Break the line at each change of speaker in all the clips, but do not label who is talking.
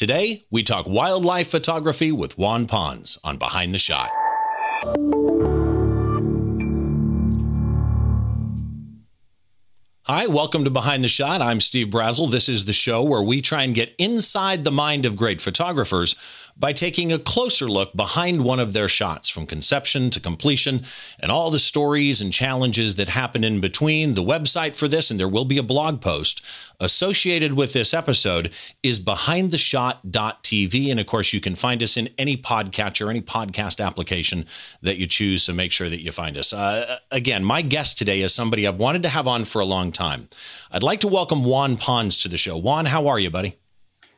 Today, we talk wildlife photography with Juan Pons on Behind the Shot. Hi, welcome to Behind the Shot. I'm Steve Brazel. This is the show where we try and get inside the mind of great photographers by taking a closer look behind one of their shots from conception to completion and all the stories and challenges that happen in between. The website for this, and there will be a blog post associated with this episode, is behindtheshot.tv. And of course, you can find us in any podcatcher, any podcast application that you choose. So make sure that you find us. Uh, again, my guest today is somebody I've wanted to have on for a long time. I'd like to welcome Juan Pons to the show. Juan, how are you, buddy?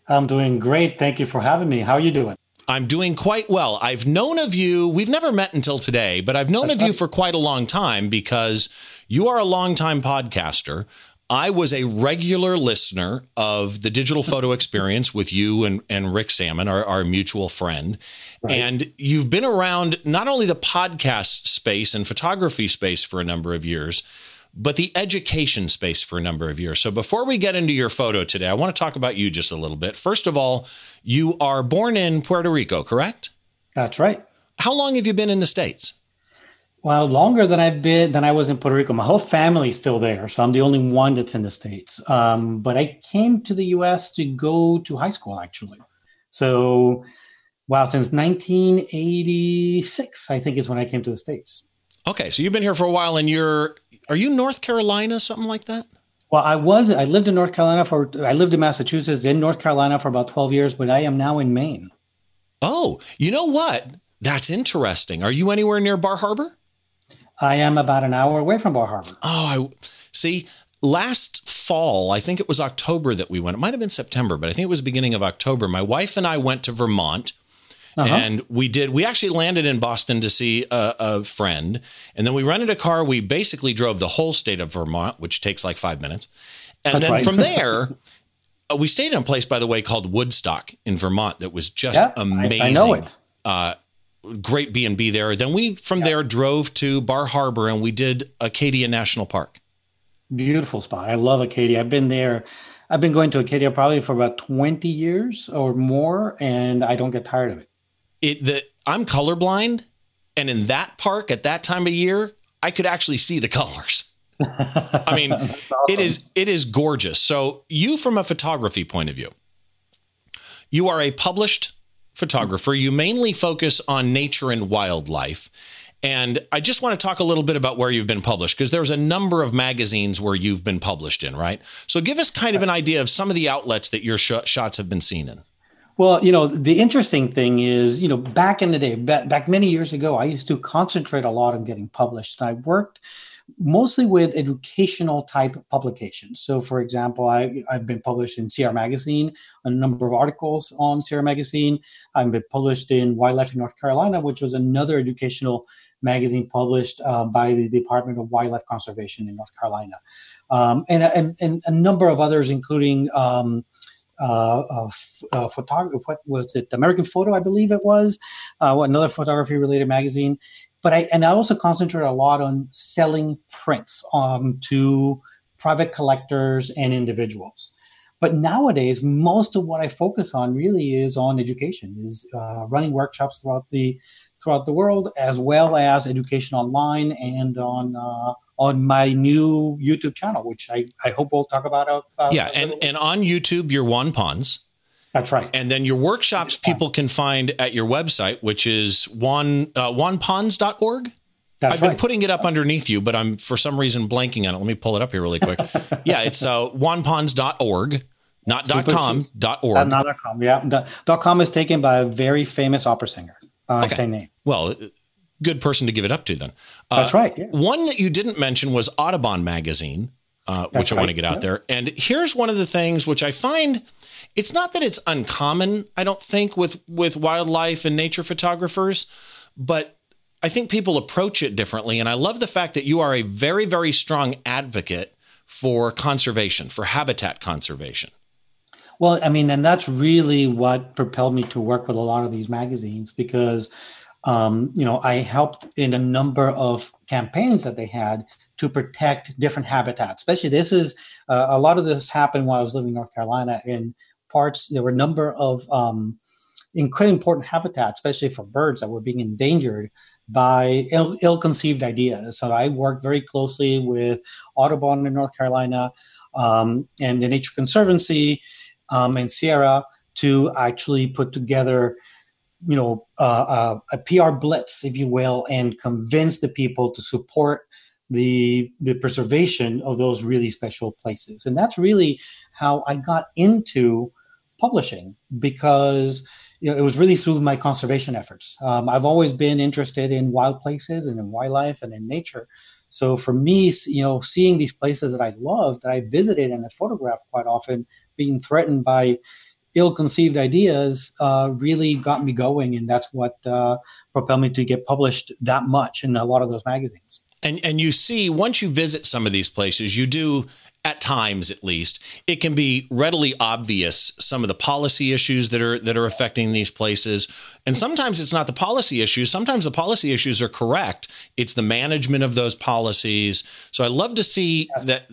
I'm doing great. Thank you for having me. How are you doing?
I'm doing quite well. I've known of you, we've never met until today, but I've known of you for quite a long time because you are a longtime podcaster. I was a regular listener of the digital photo experience with you and, and Rick Sammon, our, our mutual friend. Right. And you've been around not only the podcast space and photography space for a number of years, but the education space for a number of years. So before we get into your photo today, I want to talk about you just a little bit. First of all, you are born in Puerto Rico, correct?
That's right.
How long have you been in the States?
Well, longer than I've been than I was in Puerto Rico. My whole family's still there, so I'm the only one that's in the states. Um, but I came to the U.S. to go to high school, actually. So, wow, since 1986, I think is when I came to the states.
Okay, so you've been here for a while, and you're are you North Carolina, something like that?
Well, I was. I lived in North Carolina for. I lived in Massachusetts, in North Carolina for about twelve years, but I am now in Maine.
Oh, you know what? That's interesting. Are you anywhere near Bar Harbor?
I am about an hour away from Bar Harbor.
Oh, I see. Last fall, I think it was October that we went. It might have been September, but I think it was beginning of October. My wife and I went to Vermont uh-huh. And we did, we actually landed in Boston to see a, a, friend. And then we rented a car. We basically drove the whole state of Vermont, which takes like five minutes. And That's then right. from there, uh, we stayed in a place, by the way, called Woodstock in Vermont that was just yeah, amazing. I, I, know it. Uh, great B&B there. Then we, from yes. there, drove to Bar Harbor and we did Acadia National Park.
Beautiful spot. I love Acadia. I've been there. I've been going to Acadia probably for about 20 years or more, and I don't get tired of it
it the I'm colorblind, and in that park at that time of year, I could actually see the colors. I mean, awesome. it is it is gorgeous. So, you from a photography point of view, you are a published photographer. You mainly focus on nature and wildlife. And I just want to talk a little bit about where you've been published because there's a number of magazines where you've been published in, right? So give us kind of an idea of some of the outlets that your sh- shots have been seen in.
Well, you know, the interesting thing is, you know, back in the day, back, many years ago, I used to concentrate a lot on getting published. I worked mostly with educational type publications. So, for example, I, I've been published in Sierra Magazine, a number of articles on Sierra Magazine. I've been published in Wildlife in North Carolina, which was another educational magazine published uh, by the Department of Wildlife Conservation in North Carolina, um, and, and, and, a number of others, including. Um, uh, uh, photography. What was it? American Photo, I believe it was. Uh, another photography related magazine. But I and I also concentrate a lot on selling prints um, to private collectors and individuals. But nowadays, most of what I focus on really is on education, is uh, running workshops throughout the throughout the world, as well as education online and on uh, on my new YouTube channel, which I, I hope we'll talk about.
about yeah, and, and on YouTube, you're Juan Pons.
That's right.
And then your workshops people can find at your website, which is one uh, juanpons.org. That's I've been putting it up underneath you, but I'm for some reason blanking on it. Let me pull it up here really quick. yeah, it's uh, juanpons.org, not dot .com, dot .org. Uh,
not .com, yeah. dot .com is taken by a very famous opera singer. Uh, okay. Same name.
Well, good person to give it up to then.
Uh, That's right. Yeah.
One that you didn't mention was Audubon magazine, uh, which I want to get out yeah. there. And here's one of the things which I find it's not that it's uncommon, I don't think, with with wildlife and nature photographers, but I think people approach it differently. And I love the fact that you are a very, very strong advocate for conservation, for habitat conservation.
Well, I mean, and that's really what propelled me to work with a lot of these magazines because um, you know, I helped in a number of campaigns that they had to protect different habitats. Especially, this is uh, a lot of this happened while I was living in North Carolina, In parts. There were a number of um, incredibly important habitats, especially for birds that were being endangered by Ill, ill-conceived ideas. So I worked very closely with Audubon in North Carolina um, and the Nature Conservancy um, and Sierra to actually put together, you know, uh, uh, a PR blitz, if you will, and convince the people to support the the preservation of those really special places. And that's really how I got into publishing because you know, it was really through my conservation efforts. Um, I've always been interested in wild places and in wildlife and in nature. So for me, you know, seeing these places that I loved, that I visited and I photographed quite often, being threatened by ill-conceived ideas, uh, really got me going, and that's what uh, propelled me to get published that much in a lot of those magazines.
And and you see once you visit some of these places, you do at times at least it can be readily obvious some of the policy issues that are that are affecting these places and sometimes it's not the policy issues sometimes the policy issues are correct it's the management of those policies so i love to see yes. that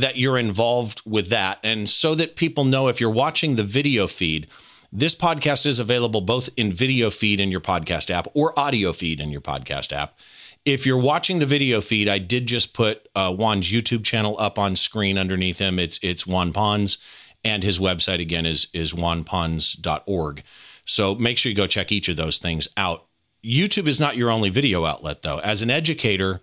that you're involved with that and so that people know if you're watching the video feed this podcast is available both in video feed in your podcast app or audio feed in your podcast app if you're watching the video feed, I did just put uh, Juan's YouTube channel up on screen underneath him. It's it's Juan Pons, and his website again is is juanpons.org. So make sure you go check each of those things out. YouTube is not your only video outlet, though. As an educator,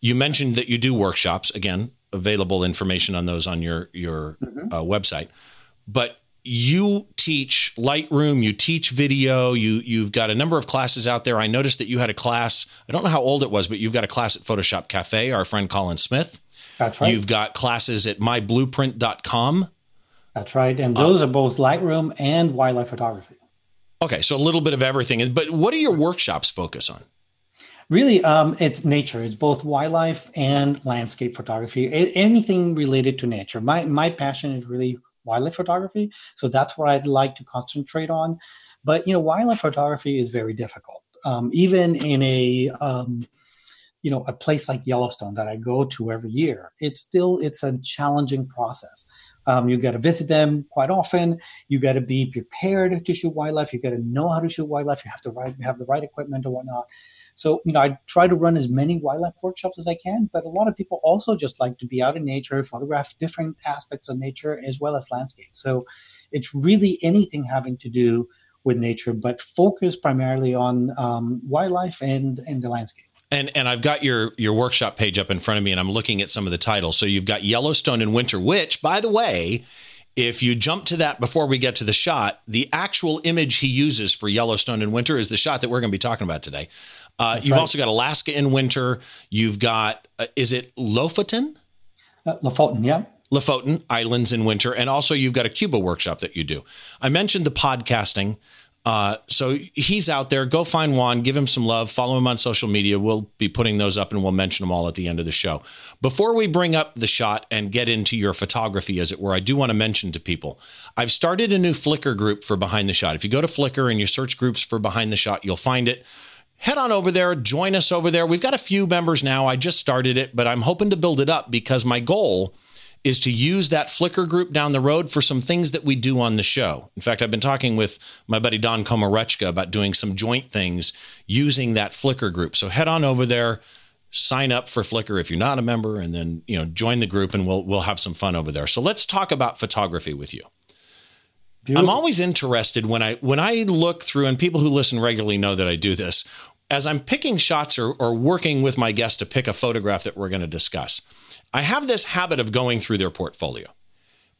you mentioned that you do workshops. Again, available information on those on your your mm-hmm. uh, website. But you teach Lightroom, you teach video, you you've got a number of classes out there. I noticed that you had a class. I don't know how old it was, but you've got a class at Photoshop Cafe, our friend Colin Smith.
That's right.
You've got classes at mybluprint.com.
That's right. And those uh, are both Lightroom and wildlife photography.
Okay, so a little bit of everything. But what do your workshops focus on?
Really, um, it's nature. It's both wildlife and landscape photography. anything related to nature. My my passion is really wildlife photography. So that's what I'd like to concentrate on. But you know, wildlife photography is very difficult. Um, even in a um, you know a place like Yellowstone that I go to every year, it's still it's a challenging process. Um, you got to visit them quite often. You got to be prepared to shoot wildlife. You got to know how to shoot wildlife. You have to have the right equipment or whatnot. So, you know, I try to run as many wildlife workshops as I can, but a lot of people also just like to be out in nature, photograph different aspects of nature as well as landscape. So it's really anything having to do with nature, but focus primarily on um, wildlife and, and the landscape.
And and I've got your your workshop page up in front of me, and I'm looking at some of the titles. So you've got Yellowstone in winter, which, by the way, if you jump to that before we get to the shot, the actual image he uses for Yellowstone in winter is the shot that we're going to be talking about today. Uh, you've right. also got Alaska in winter. You've got, uh, is it Lofoten?
Uh, Lofoten, yeah.
Lofoten Islands in winter. And also, you've got a Cuba workshop that you do. I mentioned the podcasting. Uh, so he's out there. Go find Juan, give him some love, follow him on social media. We'll be putting those up and we'll mention them all at the end of the show. Before we bring up the shot and get into your photography, as it were, I do want to mention to people I've started a new Flickr group for Behind the Shot. If you go to Flickr and you search groups for Behind the Shot, you'll find it head on over there, join us over there. We've got a few members now. I just started it, but I'm hoping to build it up because my goal is to use that Flickr group down the road for some things that we do on the show. In fact, I've been talking with my buddy Don Komarechka about doing some joint things using that Flickr group. So head on over there, sign up for Flickr if you're not a member, and then you know join the group, and we'll we'll have some fun over there. So let's talk about photography with you. Beautiful. I'm always interested when I when I look through, and people who listen regularly know that I do this as I'm picking shots or, or working with my guest to pick a photograph that we're going to discuss, I have this habit of going through their portfolio.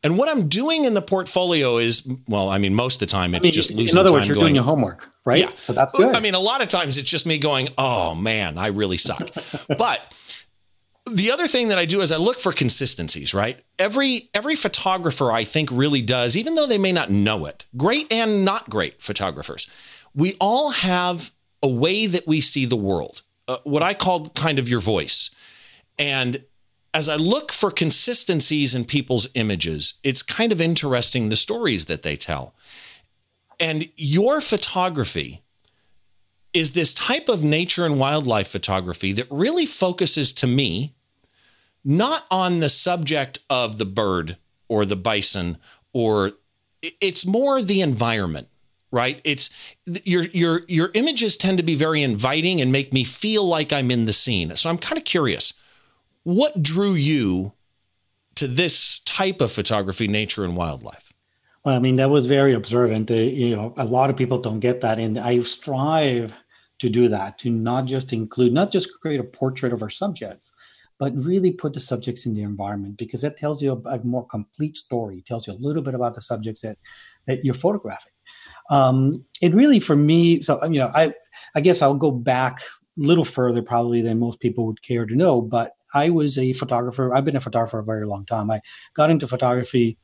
And what I'm doing in the portfolio is, well, I mean, most of the time it's I mean, just losing.
In other words, you're going, doing your homework, right?
Yeah.
So that's good.
I mean, a lot of times it's just me going, "Oh man, I really suck." but the other thing that I do is I look for consistencies, right? Every every photographer I think really does, even though they may not know it. Great and not great photographers. We all have a way that we see the world, uh, what I call kind of your voice. And as I look for consistencies in people's images, it's kind of interesting the stories that they tell. And your photography is this type of nature and wildlife photography that really focuses to me not on the subject of the bird or the bison or it's more the environment right? It's your your your images tend to be very inviting and make me feel like i'm in the scene. So i'm kind of curious what drew you to this type of photography nature and wildlife?
Well i mean that was very observant. Uh, you know a lot of people don't get that and i strive to do that to not just include not just create a portrait of our subjects but really put the subjects in the environment because that tells you a, a more complete story. It tells you a little bit about the subjects that that you're photographing um, it really for me so you know i i guess i'll go back a little further probably than most people would care to know but i was a photographer i've been a photographer a very long time i got into photography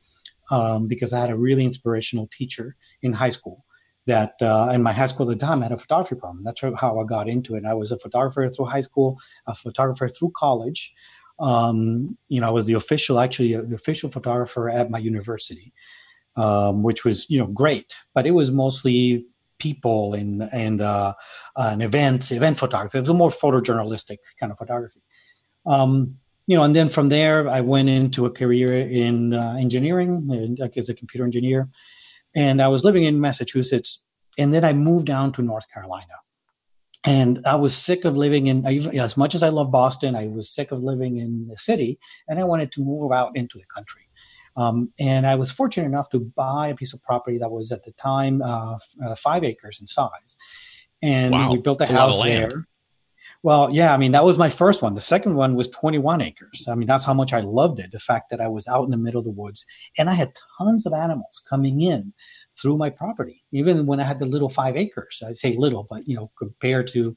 um, because i had a really inspirational teacher in high school that uh, in my high school at the time I had a photography problem. That's how I got into it. I was a photographer through high school, a photographer through college. Um, you know, I was the official, actually, uh, the official photographer at my university um, which was you know great, but it was mostly people and and uh, an event event photography. It was a more photojournalistic kind of photography. Um, you know, and then from there, I went into a career in uh, engineering, like as a computer engineer, and I was living in Massachusetts, and then I moved down to North Carolina, and I was sick of living in. As much as I love Boston, I was sick of living in the city, and I wanted to move out into the country. Um, and I was fortunate enough to buy a piece of property that was at the time uh, f- uh, five acres in size. And wow. we built a That's house a there. Well, yeah, I mean, that was my first one. The second one was 21 acres. I mean, that's how much I loved it. The fact that I was out in the middle of the woods and I had tons of animals coming in through my property, even when I had the little five acres. I'd say little, but you know, compared to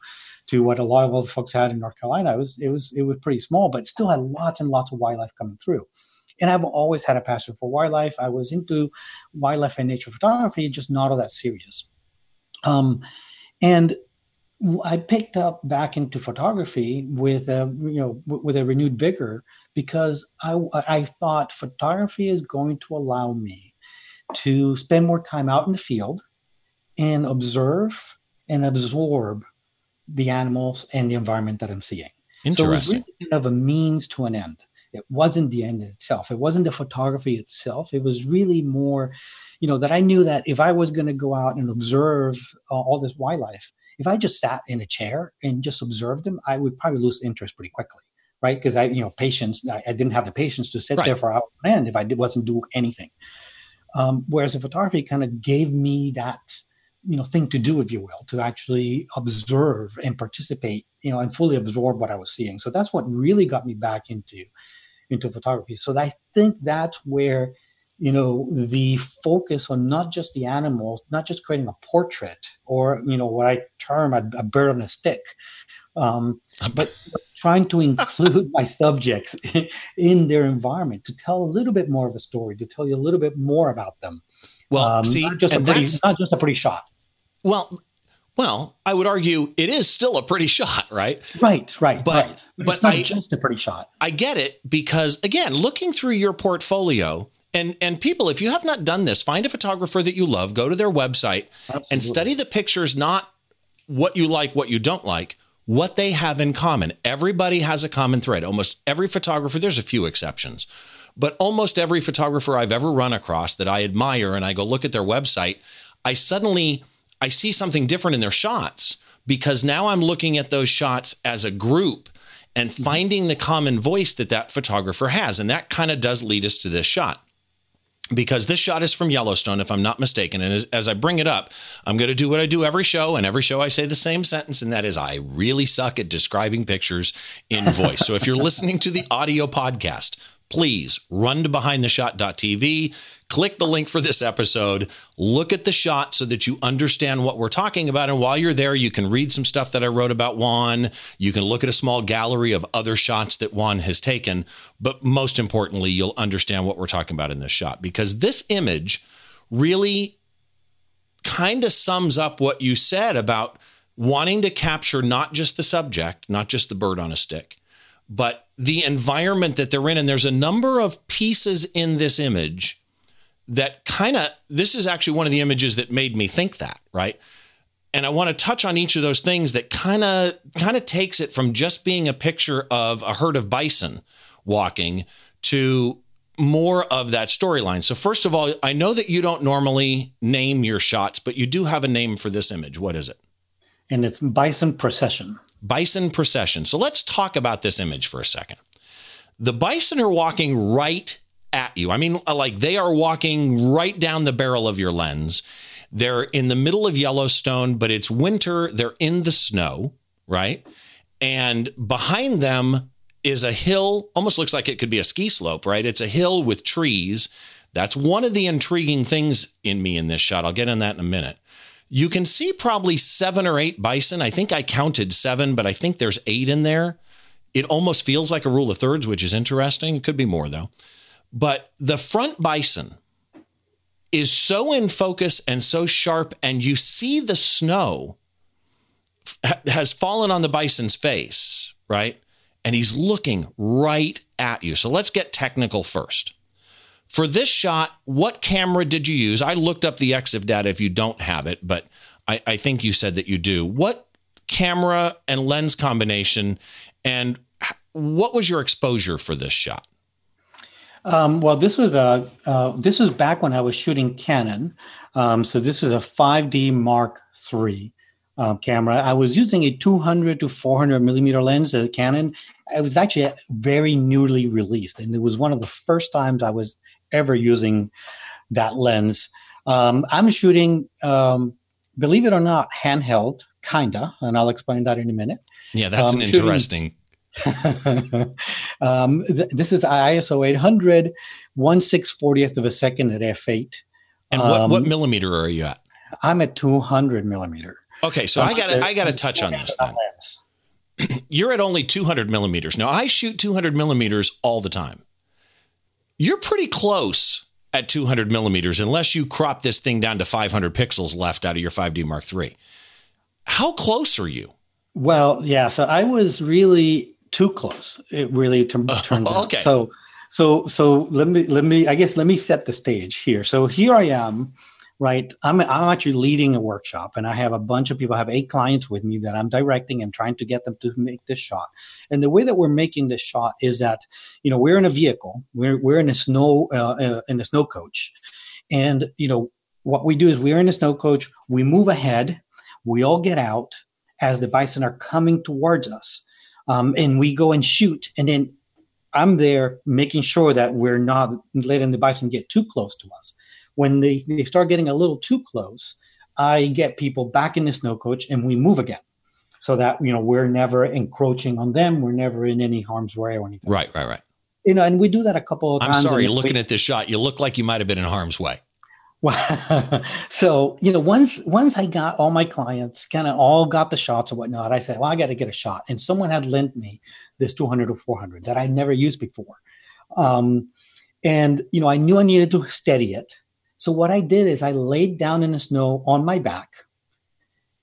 to what a lot of other folks had in North Carolina, it was it was it was pretty small, but still had lots and lots of wildlife coming through. And I've always had a passion for wildlife. I was into wildlife and nature photography, just not all that serious. Um, and I picked up back into photography with a you know with a renewed vigor because I I thought photography is going to allow me to spend more time out in the field and observe and absorb the animals and the environment that I'm seeing. Interesting. So it was really kind of a means to an end. It wasn't the end itself. It wasn't the photography itself. It was really more, you know, that I knew that if I was going to go out and observe uh, all this wildlife, if I just sat in a chair and just observed them, I would probably lose interest pretty quickly, right? Because I, you know, patience. I, I, didn't have the patience to sit right. there for hours on end if I did, wasn't do anything. Um, whereas the photography kind of gave me that you know thing to do if you will to actually observe and participate you know and fully absorb what i was seeing so that's what really got me back into into photography. So I think that's where you know the focus on not just the animals, not just creating a portrait or you know what I term a, a bird on a stick, um, but trying to include my subjects in their environment to tell a little bit more of a story, to tell you a little bit more about them.
Well, um, see,
not just a pretty, not just a pretty shot.
Well, well, I would argue it is still a pretty shot, right?
Right, right, but, right. But, but it's not I, just a pretty shot.
I get it because again, looking through your portfolio and and people, if you have not done this, find a photographer that you love, go to their website Absolutely. and study the pictures, not what you like, what you don't like, what they have in common. Everybody has a common thread. Almost every photographer, there's a few exceptions, but almost every photographer I've ever run across that I admire and I go look at their website, I suddenly I see something different in their shots because now I'm looking at those shots as a group and mm-hmm. finding the common voice that that photographer has. And that kind of does lead us to this shot because this shot is from Yellowstone, if I'm not mistaken. And as, as, I bring it up, I'm going to do what I do every show. And every show I say the same sentence, and that is I really suck at describing pictures in voice. so if you're listening to the audio podcast, please run to behindtheshot.tv, click the link for this episode, look at the shot so that you understand what we're talking about. And while you're there, you can read some stuff that I wrote about Juan. You can look at a small gallery of other shots that Juan has taken. But most importantly, you'll understand what we're talking about in this shot because this image really kind of sums up what you said about wanting to capture not just the subject, not just the bird on a stick, but the environment that they're in. And there's a number of pieces in this image that kind of, this is actually one of the images that made me think that, right? And I want to touch on each of those things that kind of kind of takes it from just being a picture of a herd of bison walking to more of that storyline. So, first of all, I know that you don't normally name your shots, but you do have a name for this image. What is it?
And it's bison procession.
Bison procession. So, let's talk about this image for a second. The bison are walking right at you. I mean, uh, like they are walking right down the barrel of your lens. They're in the middle of Yellowstone, but it's winter. They're in the snow, right? And behind them is a hill, almost looks like it could be a ski slope, right? It's a hill with trees. That's one of the intriguing things in me in this shot. I'll get in that in a minute. You can see probably seven or eight bison. I think I counted seven, but I think there's eight in there. It almost feels like a rule of thirds, which is interesting. It could be more though. But the front bison is so in focus and so sharp, and you see the snow has fallen on the bison's face, right? And he's looking right at you. So let's get technical first. For this shot, what camera did you use? I looked up the EXIF data if you don't have it, but I, I think you said that you do. What camera and lens combination, and what was your exposure for this shot?
Um, well, this was a uh, this was back when I was shooting Canon. Um, so this is a 5D Mark III um, camera. I was using a 200 to 400 millimeter lens at Canon. It was actually very newly released, and it was one of the first times I was ever using that lens. Um, I'm shooting, um, believe it or not, handheld, kinda, and I'll explain that in a minute.
Yeah, that's um, an interesting
um, th- this is ISO 800, 1 640th of a second at f8.
And what, what um, millimeter are you at?
I'm at 200 millimeter.
Okay, so I got to I got to touch on this then. You're at only 200 millimeters. Now I shoot 200 millimeters all the time. You're pretty close at 200 millimeters, unless you crop this thing down to 500 pixels left out of your 5D Mark III. How close are you?
Well, yeah. So I was really too close. It really t- turns okay. out. So, so, so let me let me. I guess let me set the stage here. So here I am, right? I'm I'm actually leading a workshop, and I have a bunch of people. I have eight clients with me that I'm directing and trying to get them to make this shot. And the way that we're making this shot is that you know we're in a vehicle, we're we're in a snow uh, uh, in a snow coach, and you know what we do is we're in a snow coach. We move ahead. We all get out as the bison are coming towards us um, and we go and shoot and then i'm there making sure that we're not letting the bison get too close to us. When they, they start getting a little too close i get people back in the snow coach and we move again. So that you know we're never encroaching on them. We're never in any harm's way or anything.
Right right right.
You know and we do that a couple of
I'm
times
i'm sorry looking we, at this shot. You look like you might have been in harm's way
well, so you know, once once I got all my clients kind of all got the shots or whatnot, I said, "Well, I got to get a shot." And someone had lent me this 200 or 400 that I never used before, um, and you know, I knew I needed to steady it. So what I did is I laid down in the snow on my back,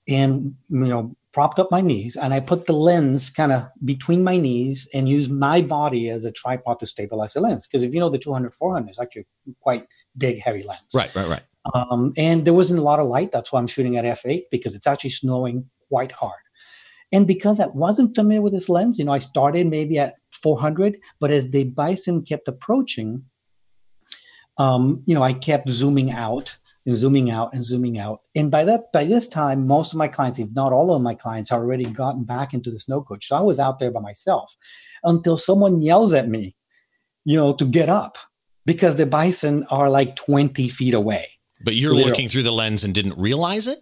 and you know, propped up my knees, and I put the lens kind of between my knees and used my body as a tripod to stabilize the lens. Because if you know the 200 400 is actually quite big, heavy lens.
Right, right, right.
Um, and there wasn't a lot of light. That's why I'm shooting at f8 because it's actually snowing quite hard. And because I wasn't familiar with this lens, you know, I started maybe at 400, but as the bison kept approaching, um, you know, I kept zooming out and zooming out and zooming out. And by that, by this time, most of my clients, if not all of my clients, had already gotten back into the snow coach. So I was out there by myself until someone yells at me, you know, to get up because the bison are like 20 feet away.
But you're literally. looking through the lens and didn't realize it?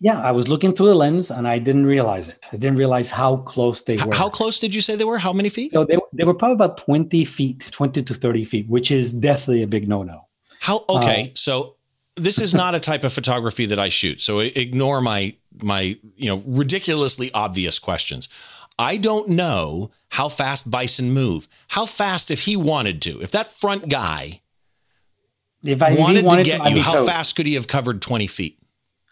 Yeah, I was looking through the lens and I didn't realize it. I didn't realize how close they were.
How close did you say they were? How many feet?
So they, they were probably about 20 feet, 20 to 30 feet, which is definitely a big no no.
How, okay. Uh, so this is not a type of photography that I shoot. So ignore my, my, you know, ridiculously obvious questions. I don't know how fast bison move. How fast, if he wanted to, if that front guy if I wanted, wanted to get to, you, how toast. fast could he have covered 20 feet?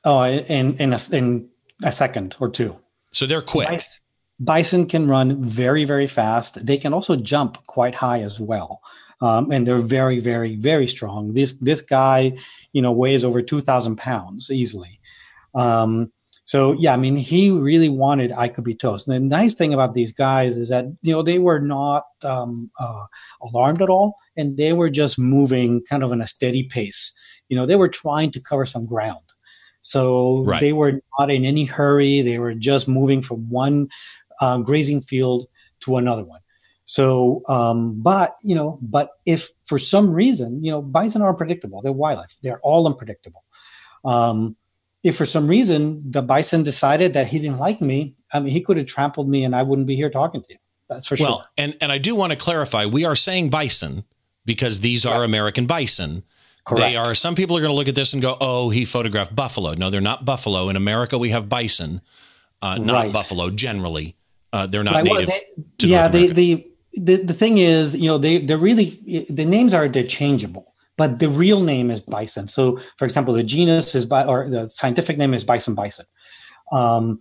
Oh, in, in, a, in a second or two.
So they're quick.
Bison, bison can run very, very fast. They can also jump quite high as well. Um, and they're very, very, very strong. This this guy, you know, weighs over two thousand pounds easily. Um, So yeah, I mean, he really wanted I could be toast. And the nice thing about these guys is that you know they were not um, uh, alarmed at all, and they were just moving kind of in a steady pace. You know, they were trying to cover some ground. So right. they were not in any hurry. They were just moving from one uh, grazing field to another one. So, um, but you know, but if for some reason, you know, bison are unpredictable. They're wildlife. They're all unpredictable. Um, if for some reason the bison decided that he didn't like me, I mean, he could have trampled me and I wouldn't be here talking to you. That's for well, sure.
and and I do want to clarify: we are saying bison because these are right. American bison. Correct. They are. Some people are going to look at this and go, "Oh, he photographed buffalo." No, they're not buffalo. In America, we have bison, uh, not right. buffalo. Generally, uh, they're not right. native. Well, they,
yeah, the, the the the thing is, you know, they they're really the names are interchangeable but the real name is bison. So, for example, the genus is by, or the scientific name is bison bison. Um,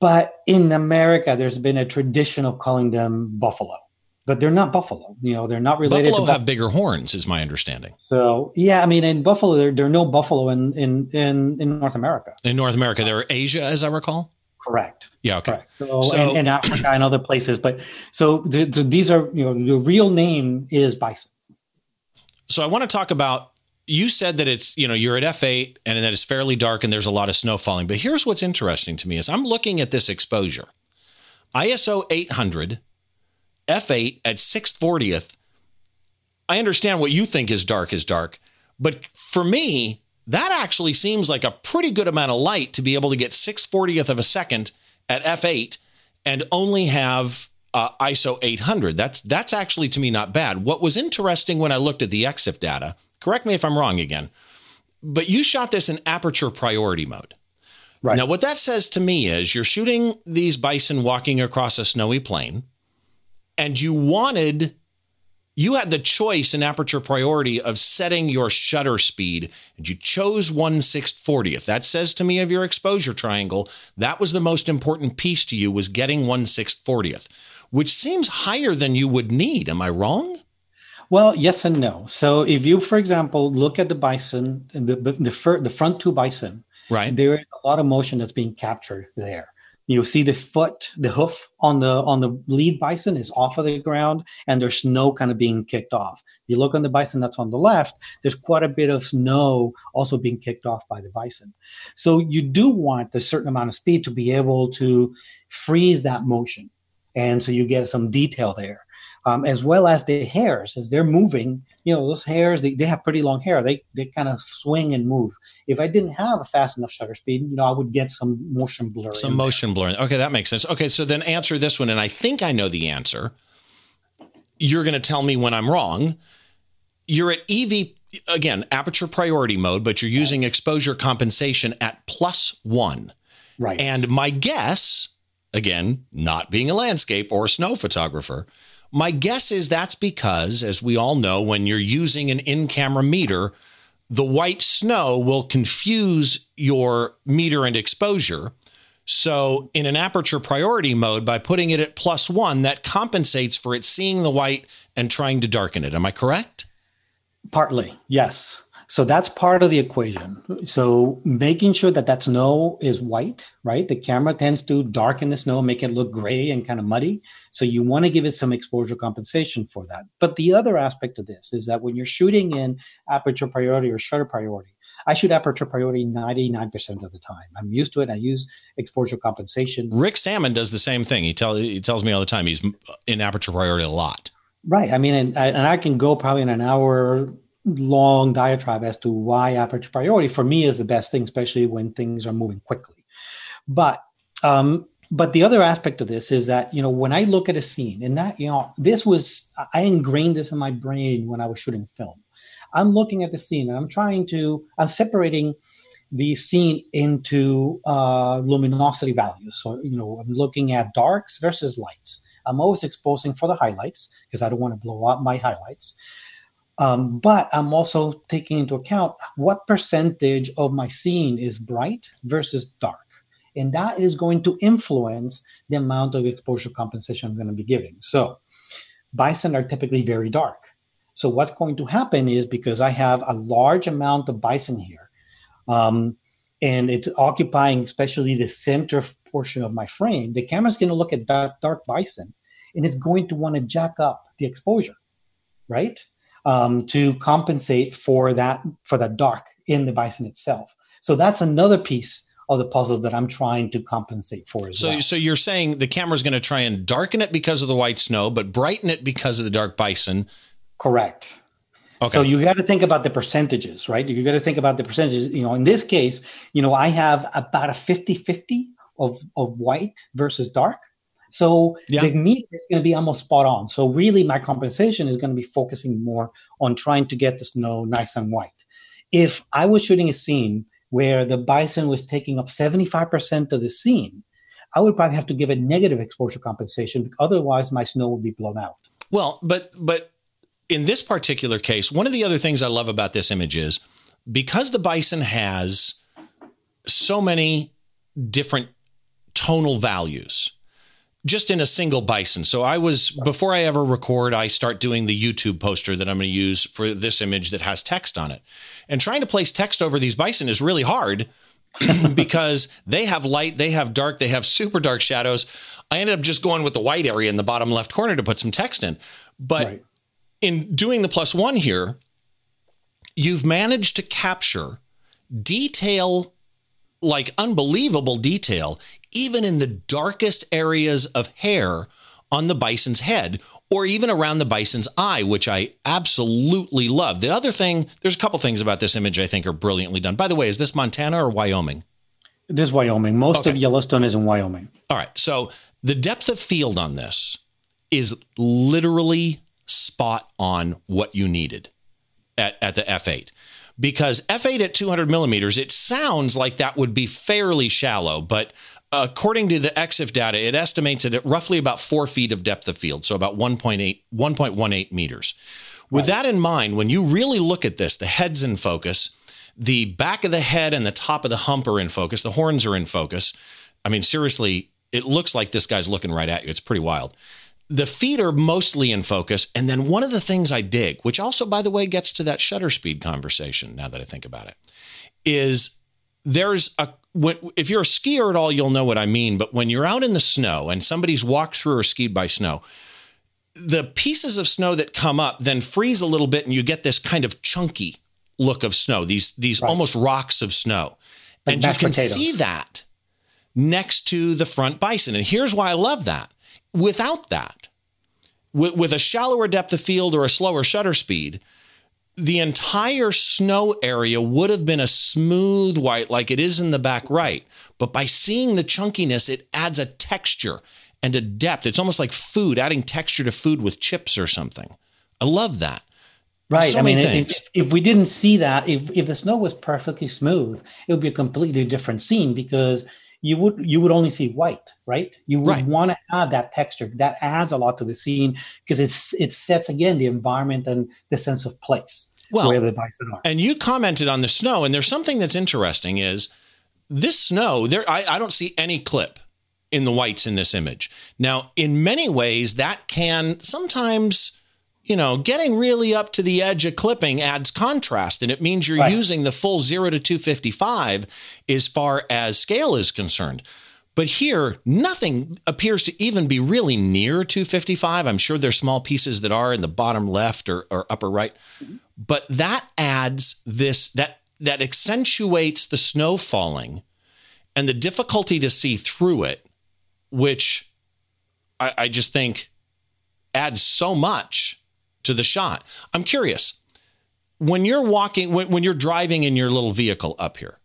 but in America, there's been a tradition of calling them buffalo, but they're not buffalo. You know, they're not related.
Buffalo have bigger horns, is my understanding.
So, yeah, I mean, in buffalo, there, there are no buffalo in, in in in North America.
In North America, there are Asia, as I recall.
Correct.
Yeah. Okay.
Correct. So, so and, and Africa and other places, but so, so these are you know the real name is bison.
So I want to talk about you said that it's, you know, you're at F8 and that it's fairly dark and there's a lot of snow falling. But here's what's interesting to me is I'm looking at this exposure. ISO 800 F8 at 640th. I understand what you think is dark is dark, but for me, that actually seems like a pretty good amount of light to be able to get 640th of a second at F8 and only have uh, ISO 800. That's that's actually to me not bad. What was interesting when I looked at the EXIF data, correct me if I'm wrong again, but you shot this in aperture priority mode. Right. Now, what that says to me is you're shooting these bison walking across a snowy plain, and you wanted you had the choice in aperture priority of setting your shutter speed, and you chose 1 640th. That says to me of your exposure triangle, that was the most important piece to you was getting 1 640th, which seems higher than you would need. Am I wrong?
Well, yes and no. So if you, for example, look at the bison, the the, fir- the front two bison,
right,
there is a lot of motion that's being captured there you see the foot the hoof on the on the lead bison is off of the ground and there's snow kind of being kicked off you look on the bison that's on the left there's quite a bit of snow also being kicked off by the bison so you do want a certain amount of speed to be able to freeze that motion and so you get some detail there um, as well as the hairs as they're moving you know those hairs they, they have pretty long hair. They they kind of swing and move. If i didn't have a fast enough shutter speed you know i would get some motion blur
some motion blur okay that makes sense. Okay so then answer this one and i think i know the answer. You're going to tell me when i'm wrong. You're at ev again aperture priority mode but you're using exposure compensation at plus one.
Right.
And my guess again not being a landscape or a snow photographer my guess is that's because, as we all know, when you're using an in camera meter, the white snow will confuse your meter and exposure. So, in an aperture priority mode, by putting it at plus one, that compensates for it seeing the white and trying to darken it. Am I correct?
Partly, yes. So that's part of the equation. So making sure that that snow is white, right? The camera tends to darken the snow, make it look gray and kind of muddy. So you want to give it some exposure compensation for that. But the other aspect of this is that when you're shooting in aperture priority or shutter priority, I shoot aperture priority 99% of the time. I'm used to it. I use exposure compensation.
Rick Sammon does the same thing. He, tell, he tells me all the time he's in aperture priority a lot.
Right. I mean, and I, and I can go probably in an hour long diatribe as to why aperture priority for me is the best thing, especially when things are moving quickly. But um, but the other aspect of this is that you know when I look at a scene, and that you know this was I ingrained this in my brain when I was shooting film. I'm looking at the scene and I'm trying to I'm separating the scene into uh, luminosity values. So you know I'm looking at darks versus lights. I'm always exposing for the highlights because I don't want to blow up my highlights. Um, but I'm also taking into account what percentage of my scene is bright versus dark. And that is going to influence the amount of exposure compensation I'm going to be giving. So, bison are typically very dark. So, what's going to happen is because I have a large amount of bison here, um, and it's occupying especially the center portion of my frame, the camera's going to look at that dark bison and it's going to want to jack up the exposure, right? Um, to compensate for that for that dark in the bison itself. So that's another piece of the puzzle that I'm trying to compensate for as
so,
well.
So you're saying the camera's going to try and darken it because of the white snow, but brighten it because of the dark bison.
Correct. Okay. So you got to think about the percentages, right? You got to think about the percentages. You know, in this case, you know, I have about a 50-50 of, of white versus dark. So yeah. the meter is going to be almost spot on. So really my compensation is going to be focusing more on trying to get the snow nice and white. If I was shooting a scene where the bison was taking up 75% of the scene, I would probably have to give a negative exposure compensation. because Otherwise my snow would be blown out.
Well, but but in this particular case, one of the other things I love about this image is because the bison has so many different tonal values just in a single bison. So I was before I ever record, I start doing the YouTube poster that I'm going to use for this image that has text on it. And trying to place text over these bison is really hard because they have light, they have dark, they have super dark shadows. I ended up just going with the white area in the bottom left corner to put some text in. But right in doing the plus one here, you've managed to capture detail, like unbelievable detail, even in the darkest areas of hair on the bison's head or even around the bison's eye, which I absolutely love. The other thing, there's a couple things about this image I think are brilliantly done. By the way, is this Montana or Wyoming?
This is Wyoming. Most okay. of Yellowstone is in Wyoming.
All right. So the depth of field on this is literally spot on what you needed at, at the F8. Because F8 at 200 millimeters, it sounds like that would be fairly shallow, but according to the EXIF data, it estimates it at roughly about four feet of depth of field, so about 1.8, 1.18 meters. With right. that in mind, when you really look at this, the head's in focus, the back of the head and the top of the hump are in focus, the horns are in focus. I mean, seriously, it looks like this guy's looking right at you. It's pretty wild the feet are mostly in focus. And then one of the things I dig, which also, by the way, gets to that shutter speed conversation now that I think about it, is there's a when, if you're a skier at all, you'll know what I mean. But when you're out in the snow and somebody's walked through or skied by snow, the pieces of snow that come up then freeze a little bit, and you get this kind of chunky look of snow. These these right. almost rocks of snow, like and you can potatoes. see that next to the front bison. And here's why I love that Without that, with, with a shallower depth of field or a slower shutter speed, the entire snow area would have been a smooth white like it is in the back right. But by seeing the chunkiness, it adds a texture and a depth. It's almost like food, adding texture to food with chips or something. I love that.
Right. So I mean, if, if, we didn't see that, if, if the snow was perfectly smooth, it would be a completely different scene because you would you would only see white, right? You would right. want to have that texture. That adds a lot to the scene because it's it sets again the environment and the sense of place well, where the bison are.
And you commented on the snow, and there's something that's interesting is this snow. There, I, I don't see any clip in the whites in this image. Now, in many ways, that can sometimes you know, getting really up to the edge of clipping adds contrast, and it means you're right. using the full zero to 255 as far as scale is concerned. But here, nothing appears to even be really near 255. I'm sure there's small pieces that are in the bottom left or, or upper right, but that adds this that that accentuates the snow falling and the difficulty to see through it, which I, I just think adds so much to the shot. I'm curious when you're walking, when, when you're driving in your little vehicle up here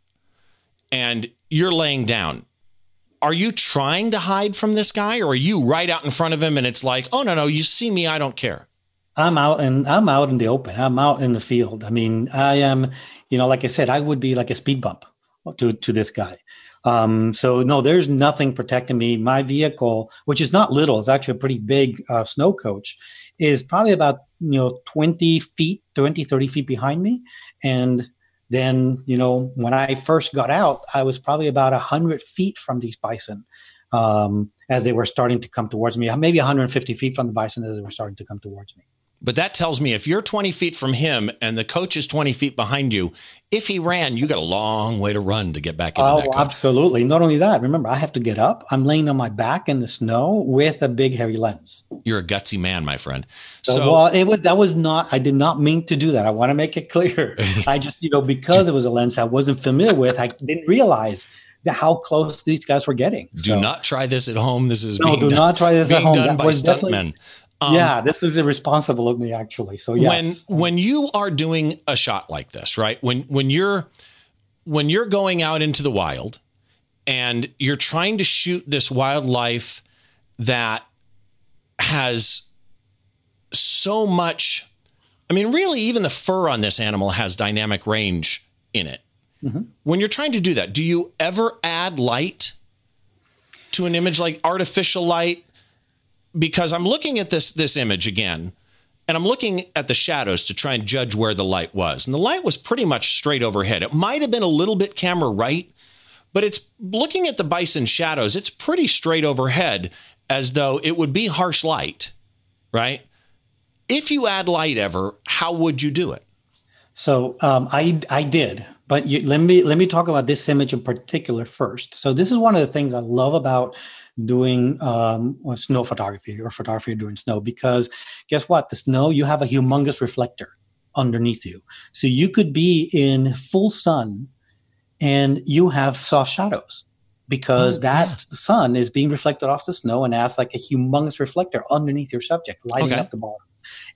and you're laying down, are you trying to hide from this guy or are you right out in front of him and it's like, oh, no, no, you see me, I don't care?
I'm out and I'm out in the open. I'm out in the field. I mean, I am, you know, like I said, I would be like a speed bump to, to this guy. Um, so no, there's nothing protecting me. My vehicle, which is not little, it's actually a pretty big uh, snow coach, is probably about you know 20 feet 20 30 feet behind me. And then you know when i first got out i was probably about 100 feet from these bison um, as they were starting to come towards me. Maybe 150 feet from the bison as they were starting to come towards me
But that tells me if you're 20 feet from him and the coach is 20 feet behind you, if he ran, you got a long way to run to get back into
oh. Absolutely. Not only that, remember, I have to get up. I'm laying on my back in the snow with a big, heavy lens.
You're a gutsy man, my friend.
So, so well, it was that was not. I did not mean to do that. I want to make it clear. I just, you know, because it was a lens I wasn't familiar with, I didn't realize how close these guys were getting.
Do not try this at home. This is
no. do
done,
not try this at home.
Done
that
by stuntmen.
Um, yeah, this was irresponsible of me actually. So
yes. when when you are doing a shot like this, right? When when you're when you're going out into the wild and you're trying to shoot this wildlife that has so much I mean really even the fur on this animal has dynamic range in it. Mm-hmm. When you're trying to do that, do you ever add light to an image like artificial light because I'm looking at this this image again, and I'm looking at the shadows to try and judge where the light was. And the light was pretty much straight overhead. It might have been a little bit camera right, but it's looking at the bison shadows, it's pretty straight overhead as though it would be harsh light, right? If you add light ever, how would you do it?
So um, I I did, but you, let me let me talk about this image in particular first. So this is one of the things I love about doing um, snow photography or photography during snow because guess what? The snow, you have a humongous reflector underneath you. So you could be in full sun and you have soft shadows because oh, that yeah. sun is being reflected off the snow and acts like a humongous reflector underneath your subject, lighting okay. up the bottom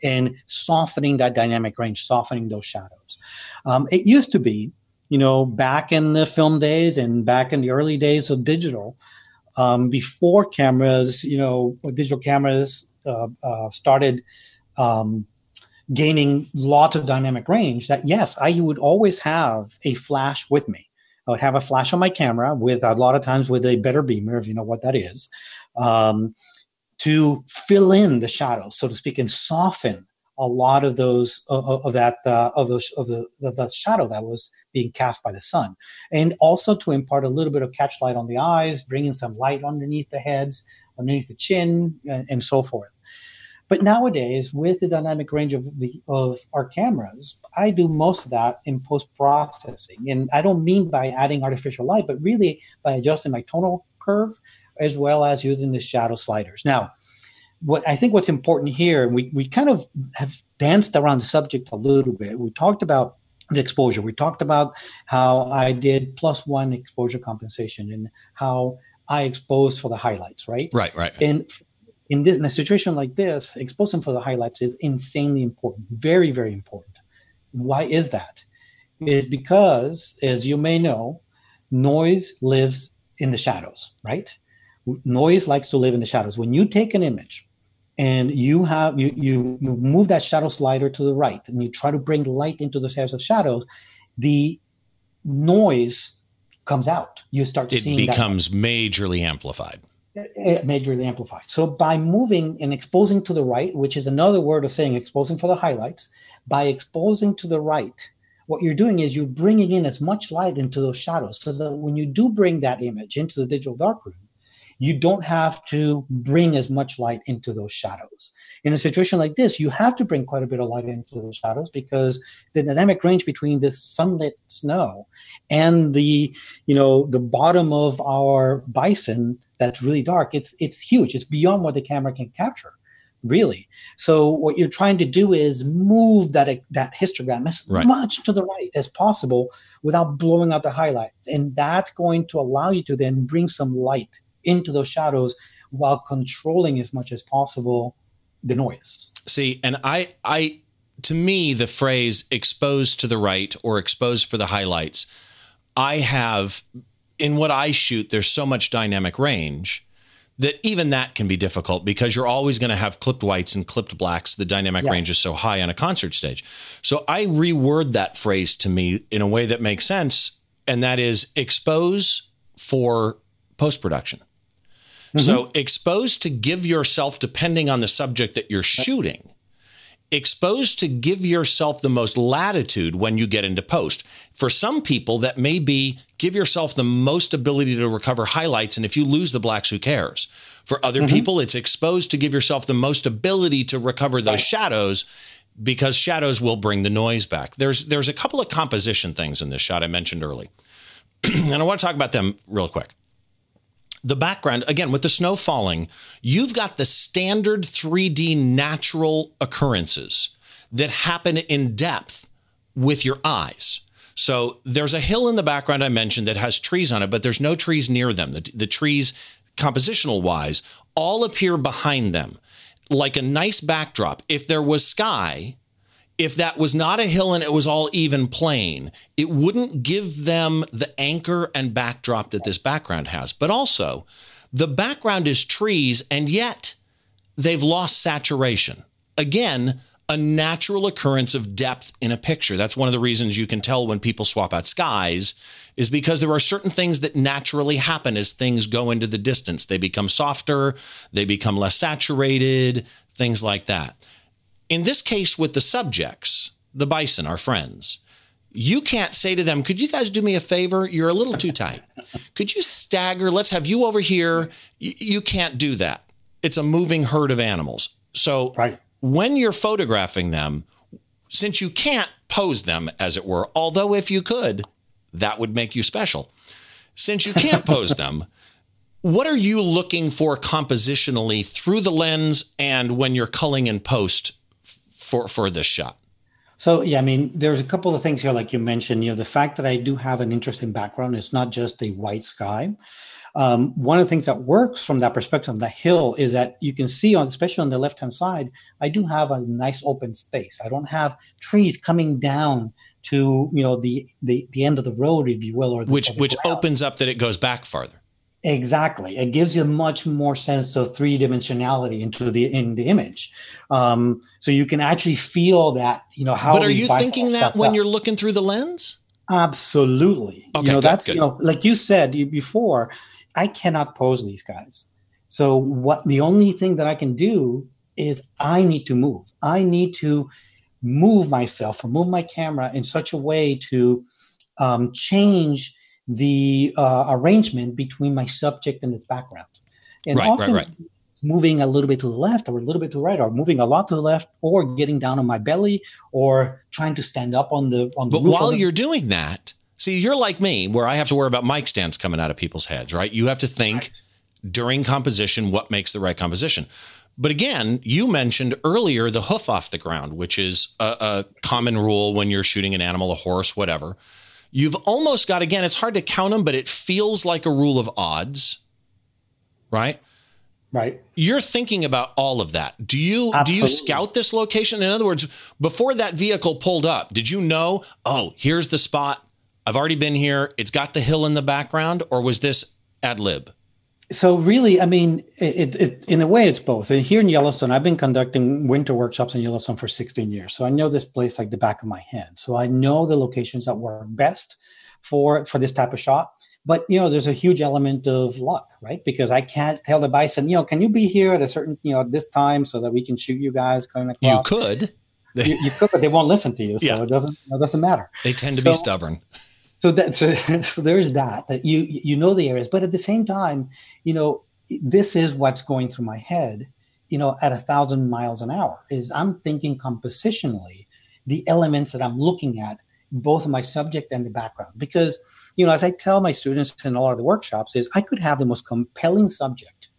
and softening that dynamic range, softening those shadows. Um, it used to be, you know, back in the film days and back in the early days of digital, um, before cameras, you know, digital cameras uh, uh, started um, gaining lots of dynamic range, that yes, I would always have a flash with me. I would have a flash on my camera with a lot of times with a better beamer, if you know what that is, um, to fill in the shadows, so to speak, and soften a lot of those of, of that uh, of those of the of the shadow that was being cast by the sun, and also to impart a little bit of catch light on the eyes, bringing some light underneath the heads, underneath the chin, and, and so forth. But nowadays, with the dynamic range of the of our cameras, I do most of that in post processing, and I don't mean by adding artificial light, but really by adjusting my tonal curve as well as using the shadow sliders. Now what I think what's important here, we, we kind of have danced around the subject a little bit. We talked about the exposure. We talked about how I did plus one exposure compensation and how I exposed for the highlights, right?
Right, right.
And in this in a situation like this, exposing for the highlights is insanely important, very, very important. Why is that? Is because, as you may know, noise lives in the shadows, right? Noise likes to live in the shadows. When you take an image and you have you you you move that shadow slider to the right and you try to bring light into those areas of shadows the noise comes out. You start
it
seeing
it becomes majorly amplified.
Eh, majorly amplified. So by moving and exposing to the right which is another word of saying exposing for the highlights by exposing to the right what you're doing is you're bringing in as much light into those shadows so that when you do bring that image into the digital darkroom you don't have to bring as much light into those shadows. In a situation like this, you have to bring quite a bit of light into those shadows because the dynamic range between this sunlit snow and the, you know, the bottom of our bison that's really dark, it's it's huge. It's beyond what the camera can capture really. So what you're trying to do is move that that histogram as right. much to the right as possible without blowing out the highlights, and that's going to allow you to then bring some light into those shadows while controlling as much as possible the noise.
See, and I, I, to me, the phrase exposed to the right or exposed for the highlights, I have in what I shoot, there's so much dynamic range that even that can be difficult because you're always going to have clipped whites and clipped blacks. The dynamic yes. range is so high on a concert stage. So I reword that phrase to me in a way that makes sense, and that is expose for post production. Mm-hmm. So exposed to give yourself, depending on the subject that you're shooting, exposed to give yourself the most latitude when you get into post. For some people, that may be give yourself the most ability to recover highlights. And if you lose the blacks, who cares? For other mm-hmm. people, it's exposed to give yourself the most ability to recover those shadows because shadows will bring the noise back. There's there's a couple of composition things in this shot I mentioned early. and I want to talk about them real quick the background again with the snow falling you've got the standard 3d natural occurrences that happen in depth with your eyes. So there's a hill in the background i mentioned that has trees on it but there's no trees near them. The, the trees compositional wise all appear behind them. Like a nice backdrop. If there was sky if that was not a hill and it was all even plain, it wouldn't give them the anchor and backdrop that this background has. But also, the background is trees, and yet they've lost saturation. Again, a natural occurrence of depth in a picture. That's one of the reasons you can tell when people swap out skies, is because there are certain things that naturally happen as things go into the distance. They become softer, they become less saturated, things like that. In this case, with the subjects, the bison, our friends, you can't say to them, Could you guys do me a favor? You're a little too tight. Could you stagger? Let's have you over here. Y- you can't do that. It's a moving herd of animals. So right. when you're photographing them, since you can't pose them, as it were, although if you could, that would make you special. Since you can't pose them, what are you looking for compositionally through the lens and when you're culling in post for for this shot?
So yeah, I mean, there's a couple of things here, like you mentioned. You know, the fact that I do have an interesting background. It's not just a white sky. Um, one of the things that works from that perspective of the hill is that you can see on, especially on the left hand side, I do have a nice open space. I don't have trees coming down to you know the the, the end of the road, if you will, or
the, which which opens up that it goes back farther.
Exactly, it gives you a much more sense of three dimensionality into the in the image, um, so you can actually feel that. You know how.
But are you thinking that when up. you're looking through the lens?
Absolutely. Okay, you know good, that's good. you know like you said before, I cannot pose these guys. So what the only thing that I can do is I need to move. I need to move myself or move my camera in such a way to um, change the uh, arrangement between my subject and its background. And right, often right, right. moving a little bit to the left or a little bit to the right or moving a lot to the left or getting down on my belly or trying to stand up on the on the
But while you're doing that, see you're like me where I have to worry about mic stands coming out of people's heads, right? You have to think during composition what makes the right composition. But again, you mentioned earlier the hoof off the ground, which is a, a common rule when you're shooting an animal, a horse, whatever You've almost got, again, it's hard to count them, but it feels like a rule of odds, right?
Right.
You're thinking about all of that. Do you Absolutely. do you scout this location? In other words, before that vehicle pulled up, did you know, oh, here's the spot. I've already been here. It's got the hill in the background, or was this ad lib?
So really, I mean, it, it, in a way, it's both. And here in Yellowstone, I've been conducting winter workshops in Yellowstone for 16 years, so I know this place like the back of my hand. So I know the locations that work best for for this type of shot. But you know, there's a huge element of luck, right? Because I can't tell the bison, you know, can you be here at a certain, you know, this time so that we can shoot you guys coming across?
You could.
you, you, could, but they won't listen to you, so yeah. it doesn't it doesn't matter.
They tend to so, be stubborn
so that so, there's that that you you know the areas but at the same time you know this is what's going through my head you know at a thousand miles an hour is i'm thinking compositionally the elements that i'm looking at both my subject and the background. Because you know as i tell my students in all of the workshops is i could have the most compelling subject.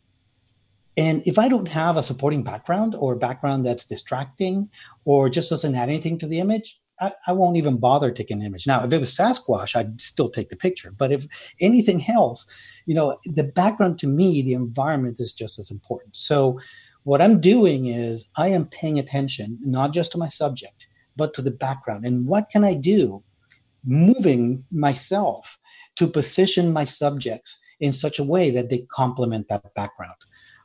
And if i don't have a supporting background or background that's distracting or just doesn't add anything to the image I, I, won't even bother taking an image. Now, if it was Sasquatch, I'd still take the picture. But if anything else, you know, the background to me, the environment is just as important. So, what I'm doing is I am paying attention not just to my subject, but to the background. And what can I do? Moving myself to position my subjects in such a way that they complement that background.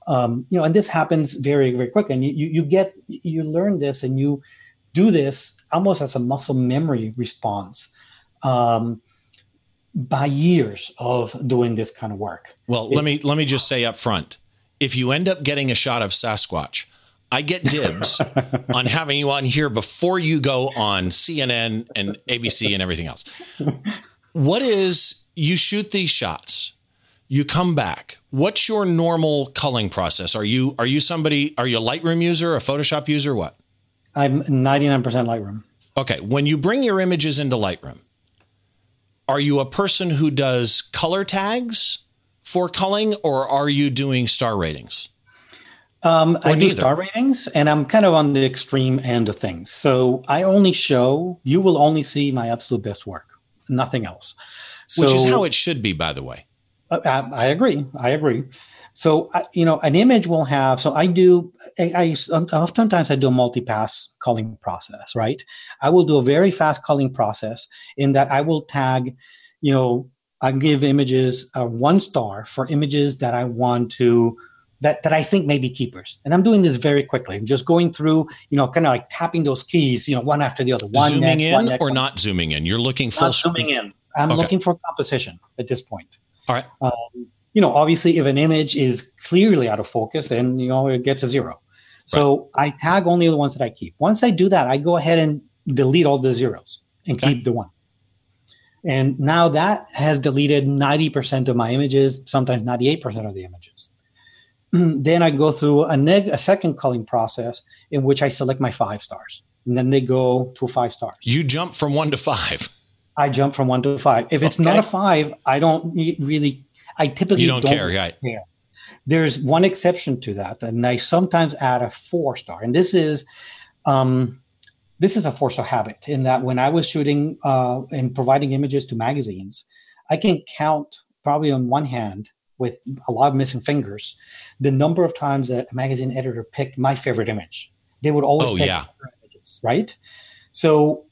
Um, you know, and this happens very, very quick. And you, you, you get, you learn this and you, do this almost as a muscle memory response um, by years of doing this kind of work.
Well, it, let me let me just say up front, if you end up getting a shot of Sasquatch, I get dibs on having you on here before you go on CNN and ABC and everything else. What is you shoot these shots? You come back. What's your normal culling process? Are you are you somebody are you a Lightroom user, a Photoshop user, what?
I'm 99% Lightroom.
Okay, when you bring your images into Lightroom, are you a person who does color tags for culling or are you doing star ratings?
Um, I do star ratings, and I'm kind of on the extreme end of things. So I only show you will only see my absolute best work, nothing else.
So, Which is how it should be, by the way.
Uh, I, I, agree. I agree. So you know, an image will have. So I do. I, I oftentimes I do a multi-pass culling process. Right. I will do a very fast culling process in that I will tag. You know, I give images a one star for images that I want to that, that I think may be keepers. And I'm doing this very quickly. I'm just going through, you know, kind of like tapping those keys, you know, one after the other. One
zooming
next,
in
one next,
or not zooming in? You're looking full
not zooming in. I'm okay. looking for composition at this point.
All right. Um,
you know, obviously, if an image is clearly out of focus, then you know it gets a zero. So right. I tag only the ones that I keep. Once I do that, I go ahead and delete all the zeros and okay. keep the one. And now that has deleted 90% of my images, sometimes 98% of the images. then I go through a, neg- a second culling process in which I select my five stars. And then they go to five stars.
You jump from one to five.
I jump from one to five. If it's okay. not a five, I don't really, I typically
you don't, don't care, right?
Care. There's one exception to that, and I sometimes add a four star. And this is, um, this is a force of habit in that when I was shooting uh, and providing images to magazines, I can count probably on one hand with a lot of missing fingers, the number of times that a magazine editor picked my favorite image. They would always
oh,
pick
yeah.
images, right? So,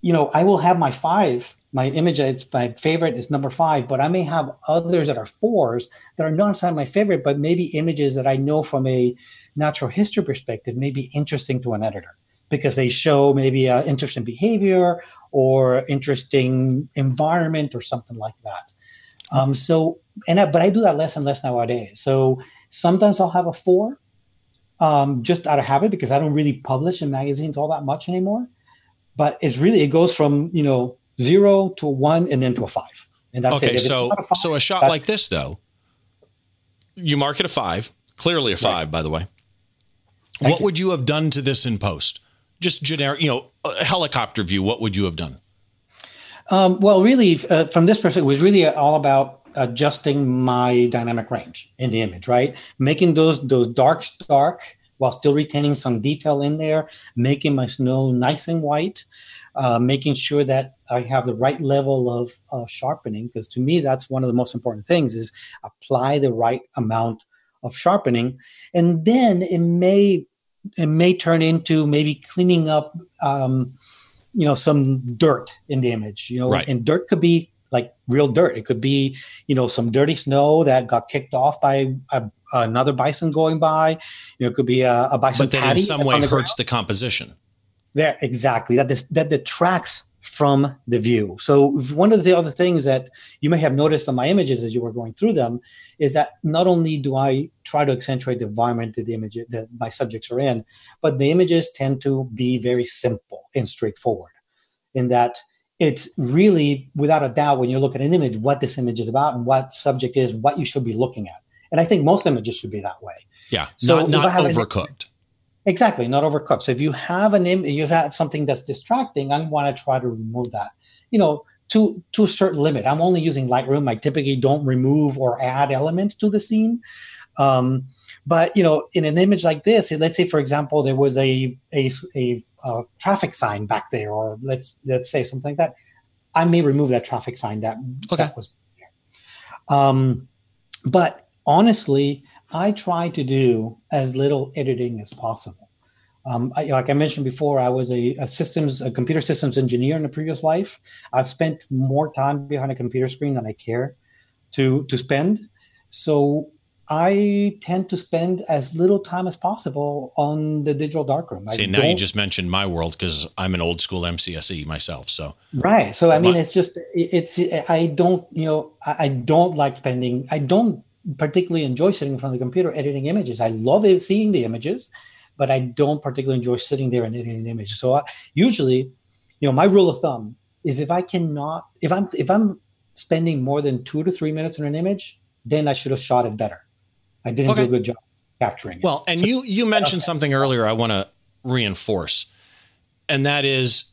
you know, I will have my five, my image it's my favorite is number five, but I may have others that are fours that are not necessarily my favorite, but maybe images that I know from a natural history perspective may be interesting to an editor because they show maybe an interesting behavior or interesting environment or something like that. Um, so, and I, but I do that less and less nowadays. So sometimes I'll have a four, um, just out of habit because I don't really publish in magazines all that much anymore. But it's really it goes from you know zero to a one and then to a five, and that's
okay.
It.
so, a five, so a shot like this though, you mark it a five, clearly a five, right. by the way. Thank what you. would you have done to this in post? Just generic, you know, a helicopter view. What would you have done?
Um, well, really, uh, from this perspective, it was really all about adjusting my dynamic range in the image, right? Making those those darks dark while still retaining some detail in there, making my snow nice and white, uh, making sure that I have the right level of uh, sharpening. Because to me, that's one of the most important things: is apply the right amount of sharpening, and then it may it may turn into maybe cleaning up. Um, you know some dirt in the image you know
right.
and dirt could be like real dirt it could be you know some dirty snow that got kicked off by a, another bison going by you know it could be a, a bison
but that in some way the hurts ground. the composition
there exactly that this, that detracts from the view. So one of the other things that you may have noticed on my images as you were going through them is that not only do I try to accentuate the environment that the image that my subjects are in, but the images tend to be very simple and straightforward. In that it's really without a doubt when you look at an image what this image is about and what subject is, what you should be looking at. And I think most images should be that way.
Yeah, so not, not overcooked.
Exactly, not overcooked. So if you have an Im- you have something that's distracting, I want to try to remove that. You know, to to a certain limit. I'm only using Lightroom. I typically don't remove or add elements to the scene. Um, but you know, in an image like this, let's say for example, there was a a, a, a traffic sign back there, or let's let's say something like that. I may remove that traffic sign that
okay.
that was there. Um, but honestly, I try to do as little editing as possible. Um, I, like I mentioned before, I was a, a, systems, a computer systems engineer in a previous life. I've spent more time behind a computer screen than I care to to spend. So I tend to spend as little time as possible on the digital darkroom.
See, now you just mentioned my world because I'm an old school MCSE myself. So
right. So I mean, it's just it's I don't you know I don't like spending. I don't particularly enjoy sitting in front of the computer editing images. I love it, seeing the images, but I don't particularly enjoy sitting there and editing an image. So I, usually, you know, my rule of thumb is if I cannot, if I'm if I'm spending more than two to three minutes on an image, then I should have shot it better. I didn't okay. do a good job capturing it.
Well, and so, you you mentioned something earlier I want to reinforce, and that is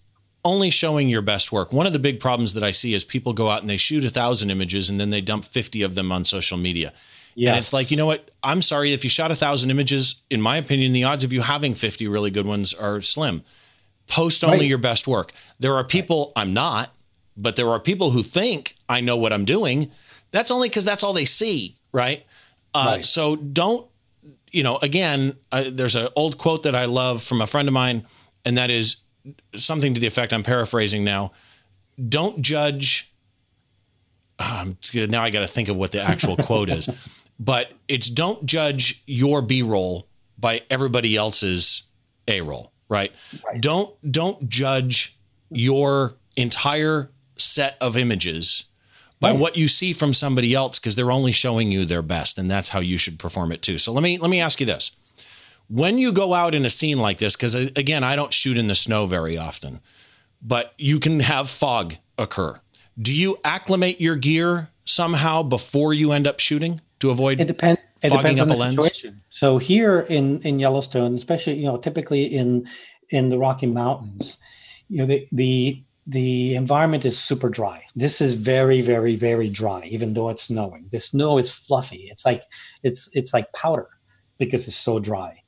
only showing your best work. One of the big problems that I see is people go out and they shoot a thousand images and then they dump 50 of them on social media. Yes. And it's like, you know what? I'm sorry. If you shot a thousand images, in my opinion, the odds of you having 50 really good ones are slim. Post only right. your best work. There are people, right. I'm not, but there are people who think I know what I'm doing. That's only because that's all they see, right? Uh, right. So don't, you know, again, there's an old quote that I love from a friend of mine, and that is something to the effect I'm paraphrasing now. Don't judge. Um, now I got to think of what the actual quote is, but it's don't judge your B roll by everybody else's A roll, right? right? Don't don't judge your entire set of images by right. what you see from somebody else because they're only showing you their best, and that's how you should perform it too. So let me let me ask you this: when you go out in a scene like this, because uh, again, I don't shoot in the snow very often, but you can have fog occur. Do you acclimate your gear somehow before you end up shooting to avoid
it depends it depends on the lens? situation. So here in in yellowstone especially you know typically in in the rocky mountains you know the the the environment is super dry. This is very very very dry even though it's snowing. The snow is fluffy. It's like it's it's like powder because it's so dry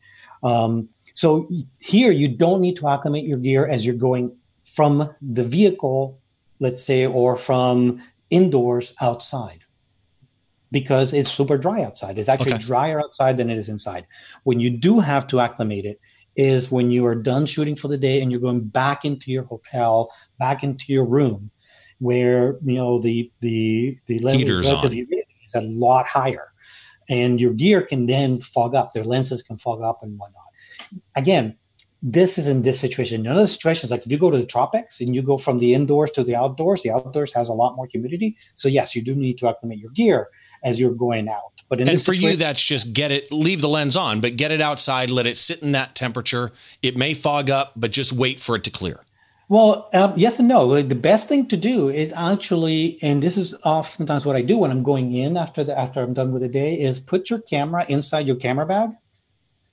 um, so here you don't need to acclimate your gear as you're going from the vehicle, let's say, or from indoors outside because it's super dry outside. It's actually okay. drier outside than it is inside. When you do have to acclimate it, is when you are done shooting for the day and you're going back into your hotel, back into your room, where you know the the the level of humidity is a lot higher and your gear can then fog up. Their lenses can fog up and whatnot. Again, this is in this situation. None of the situations like if you go to the tropics and you go from the indoors to the outdoors, the outdoors has a lot more humidity. So yes, you do need to acclimate your gear as you're going out.
But and for you, that's just get it, leave the lens on, but get it outside, let it sit in that temperature. It may fog up, but just wait for it to clear.
Well, um, yes and no. The best thing to do is actually, and this is oftentimes what I do when I'm going in after the after I'm done with the day, is put your camera inside your camera bag,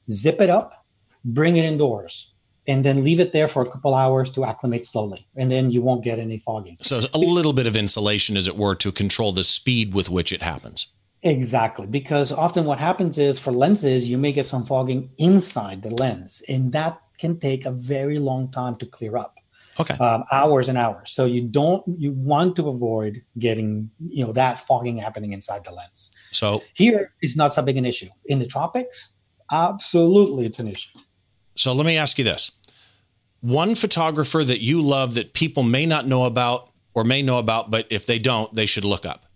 zip it up, bring it indoors, and then leave it there for a couple hours to acclimate slowly, and then you won't get any fogging.
So a little bit of insulation, as it were, to control the speed with which it happens.
Exactly, because often what happens is for lenses, you may get some fogging inside the lens, and that can take a very long time to clear up
okay.
Um, hours and hours. So you don't you want to avoid getting you know that fogging happening inside the lens.
So
here is not so big an issue. In the tropics absolutely it's an issue.
So let me ask you this. One photographer that you love that people may not know about or may know about but if they don't they should look up.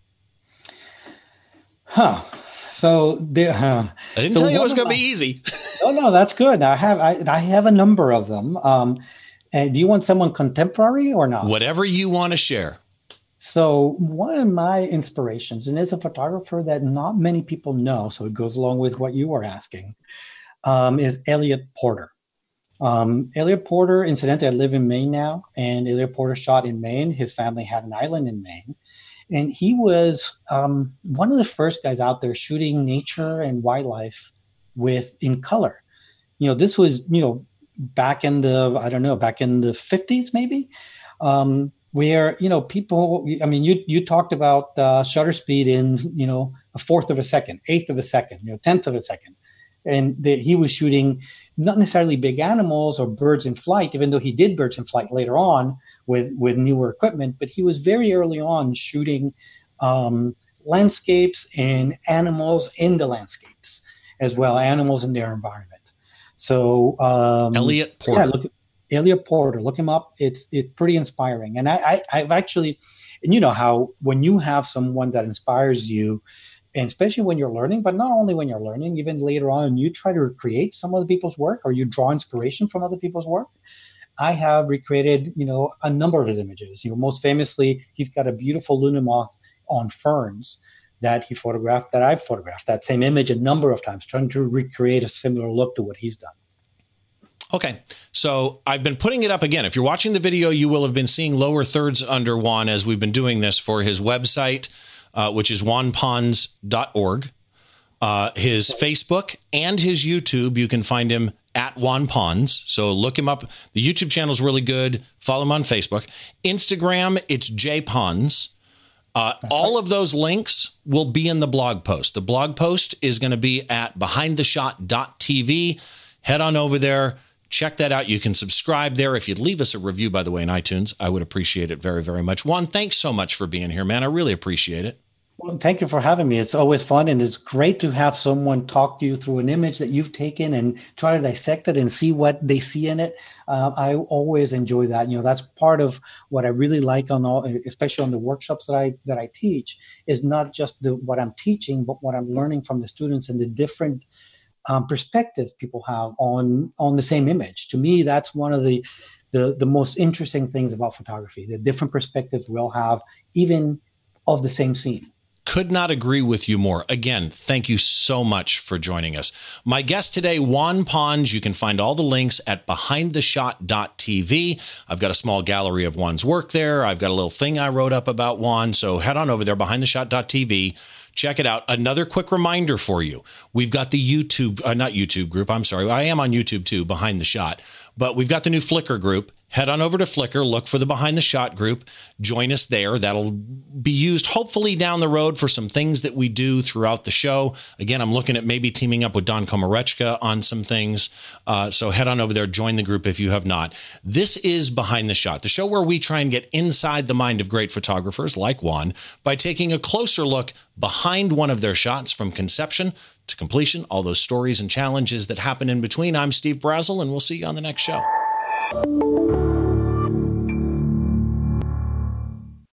Huh. So there, uh,
I didn't so tell you it was going to be easy.
oh no, that's good. I have I, I have a number of them. Um, and do you want someone contemporary or not?
Whatever you want to share.
So, one of my inspirations, and it's a photographer that not many people know, so it goes along with what you were asking, um, is Eliot Porter. Um, Eliot Porter, incidentally, I live in Maine now, and Eliot Porter shot in Maine. His family had an island in Maine. And he was um, one of the first guys out there shooting nature and wildlife with in color. You know, this was, you know, back in the I don't know back in the 50s maybe? Um, where you know people I mean you you talked about uh, shutter speed in you know a fourth of a second eighth of a second you know tenth of a second. And the, he was shooting not necessarily big animals or birds in flight even though he did birds in flight later on with with newer equipment but he was very early on shooting um, landscapes and animals in the landscapes as well animals in their environment so um,
Eliot Porter.
Yeah, look, Eliot Porter. Look him up. It's it's pretty inspiring. And I, I have actually, and you know how when you have someone that inspires you, and especially when you're learning, but not only when you're learning, even later on, you try to recreate some other people's work or you draw inspiration from other people's work. I have recreated, you know, a number of his images. You know, most famously, he's got a beautiful Luna moth on ferns that he photographed that I've photographed that same image a number of times, trying to recreate a similar look to what he's done.
Okay. So I've been putting it up again. If you're watching the video, you will have been seeing lower thirds under Juan as we've been doing this for his website, uh, which is juanpons.org. Uh, his Facebook and his YouTube, you can find him at Juan Pons. So look him up. The YouTube channel is really good. Follow him on Facebook. Instagram, it's J Pons. Uh, all right. of those links will be in the blog post. The blog post is going to be at behindtheshot.tv. Head on over there check that out. You can subscribe there. If you'd leave us a review, by the way, in iTunes, I would appreciate it very, very much. Juan, thanks so much for being here, man. I really appreciate it.
Well, thank you for having me. It's always fun and it's great to have someone talk to you through an image that you've taken and try to dissect it and see what they see in it. Uh, I always enjoy that. You know, that's part of what I really like on all, especially on the workshops that I that I teach, is not just the what I'm teaching, but what I'm learning from the students and the different um, perspective people have on on the same image. To me, that's one of the the the most interesting things about photography. The different perspectives we'll have, even of the same scene.
Could not agree with you more. Again, thank you so much for joining us. My guest today, Juan Pons. You can find all the links at behindtheshot.tv. I've got a small gallery of Juan's work there. I've got a little thing I wrote up about Juan. So head on over there, behindtheshot.tv. Check it out. Another quick reminder for you. We've got the YouTube, uh, not YouTube group. I'm sorry. I am on YouTube too, Behind the Shot, but we've got the new Flickr group head on over to Flickr, look for the Behind the Shot group, join us there. That'll be used hopefully down the road for some things that we do throughout the show. Again, I'm looking at maybe teaming up with Don Komarechka on some things. Uh, so head on over there, join the group if you have not. This is Behind the Shot, the show where we try and get inside the mind of great photographers like Juan by taking a closer look behind one of their shots from conception to completion, all those stories and challenges that happen in between. I'm Steve Brazill, and we'll see you on the next show.